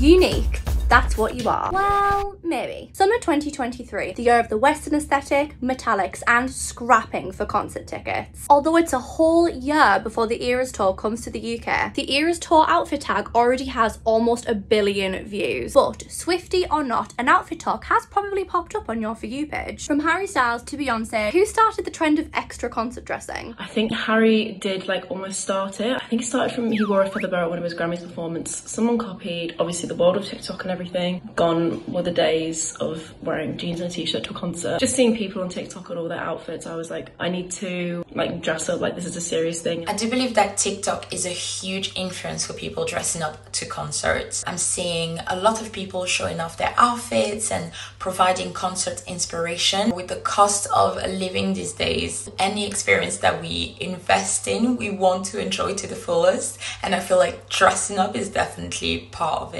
Unique. That's what you are. Well, maybe. Summer 2023, the year of the Western aesthetic, metallics, and scrapping for concert tickets. Although it's a whole year before the Eras Tour comes to the UK, the Eras Tour outfit tag already has almost a billion views. But Swifty or not, an outfit talk has probably popped up on your For You page. From Harry Styles to Beyonce, who started the trend of extra concert dressing? I think Harry did like almost start it. I think it started from he wore a feather boa at one of his Grammys performance. Someone copied, obviously the world of TikTok and everything. Gone were the days of wearing jeans and a t-shirt to a concert. Just seeing people on TikTok and all their outfits, I was like, I need to like dress up like this is a serious thing. I do believe that TikTok is a huge influence for people dressing up to concerts. I'm seeing a lot of people showing off their outfits and providing concert inspiration. With the cost of living these days, any experience that we invest in, we want to enjoy to the fullest. And I feel like dressing up is definitely part of it.